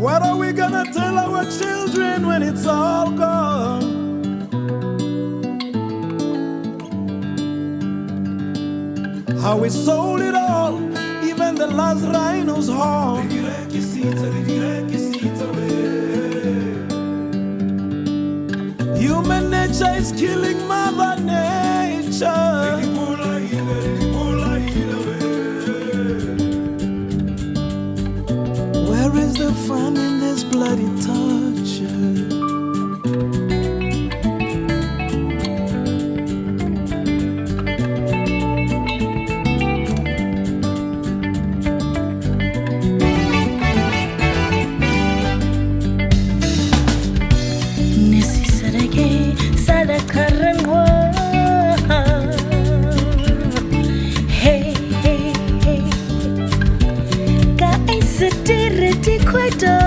What are we gonna tell our children when it's all gone? How we sold it all, even the last rhino's horn. Human nature is killing Mother Nature. Where is the fun in this bloody torture? Isidire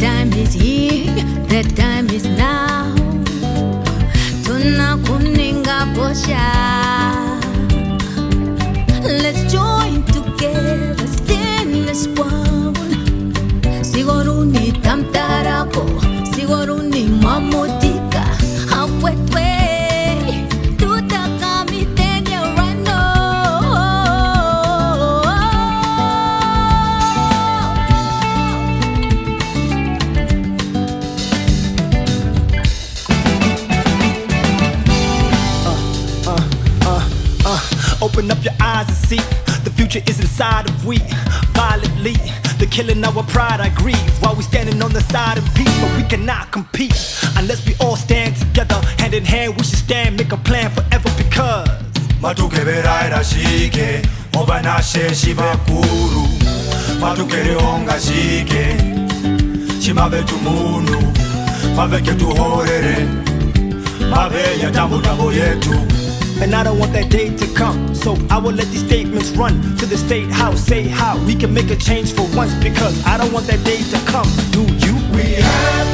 time is here, the time is now. Tunakuninga posha. Open up your eyes and see the future is inside of we. Violently, the killing our pride, I grieve. While we standing on the side of peace, but we cannot compete unless we all stand together, hand in hand. We should stand, make a plan forever because. matukeveraira shike ovanashe shivakuru matukerehonga shike shimave tumunhu maveke tuhorere maveya tambo yetu And I don't want that day to come. So I will let these statements run to the state house. Say how we can make a change for once. Because I don't want that day to come. Do you? We have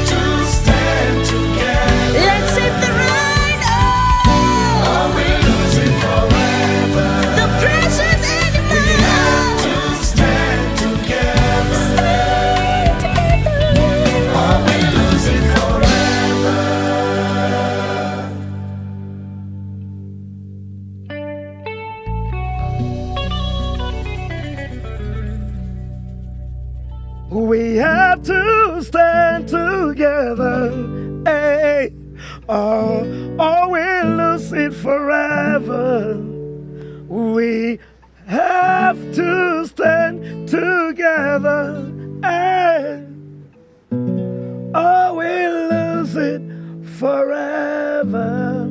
We have to stand together, eh? oh, oh, hey, or, or we'll lose it forever. We have to stand together, hey, or we'll lose it forever.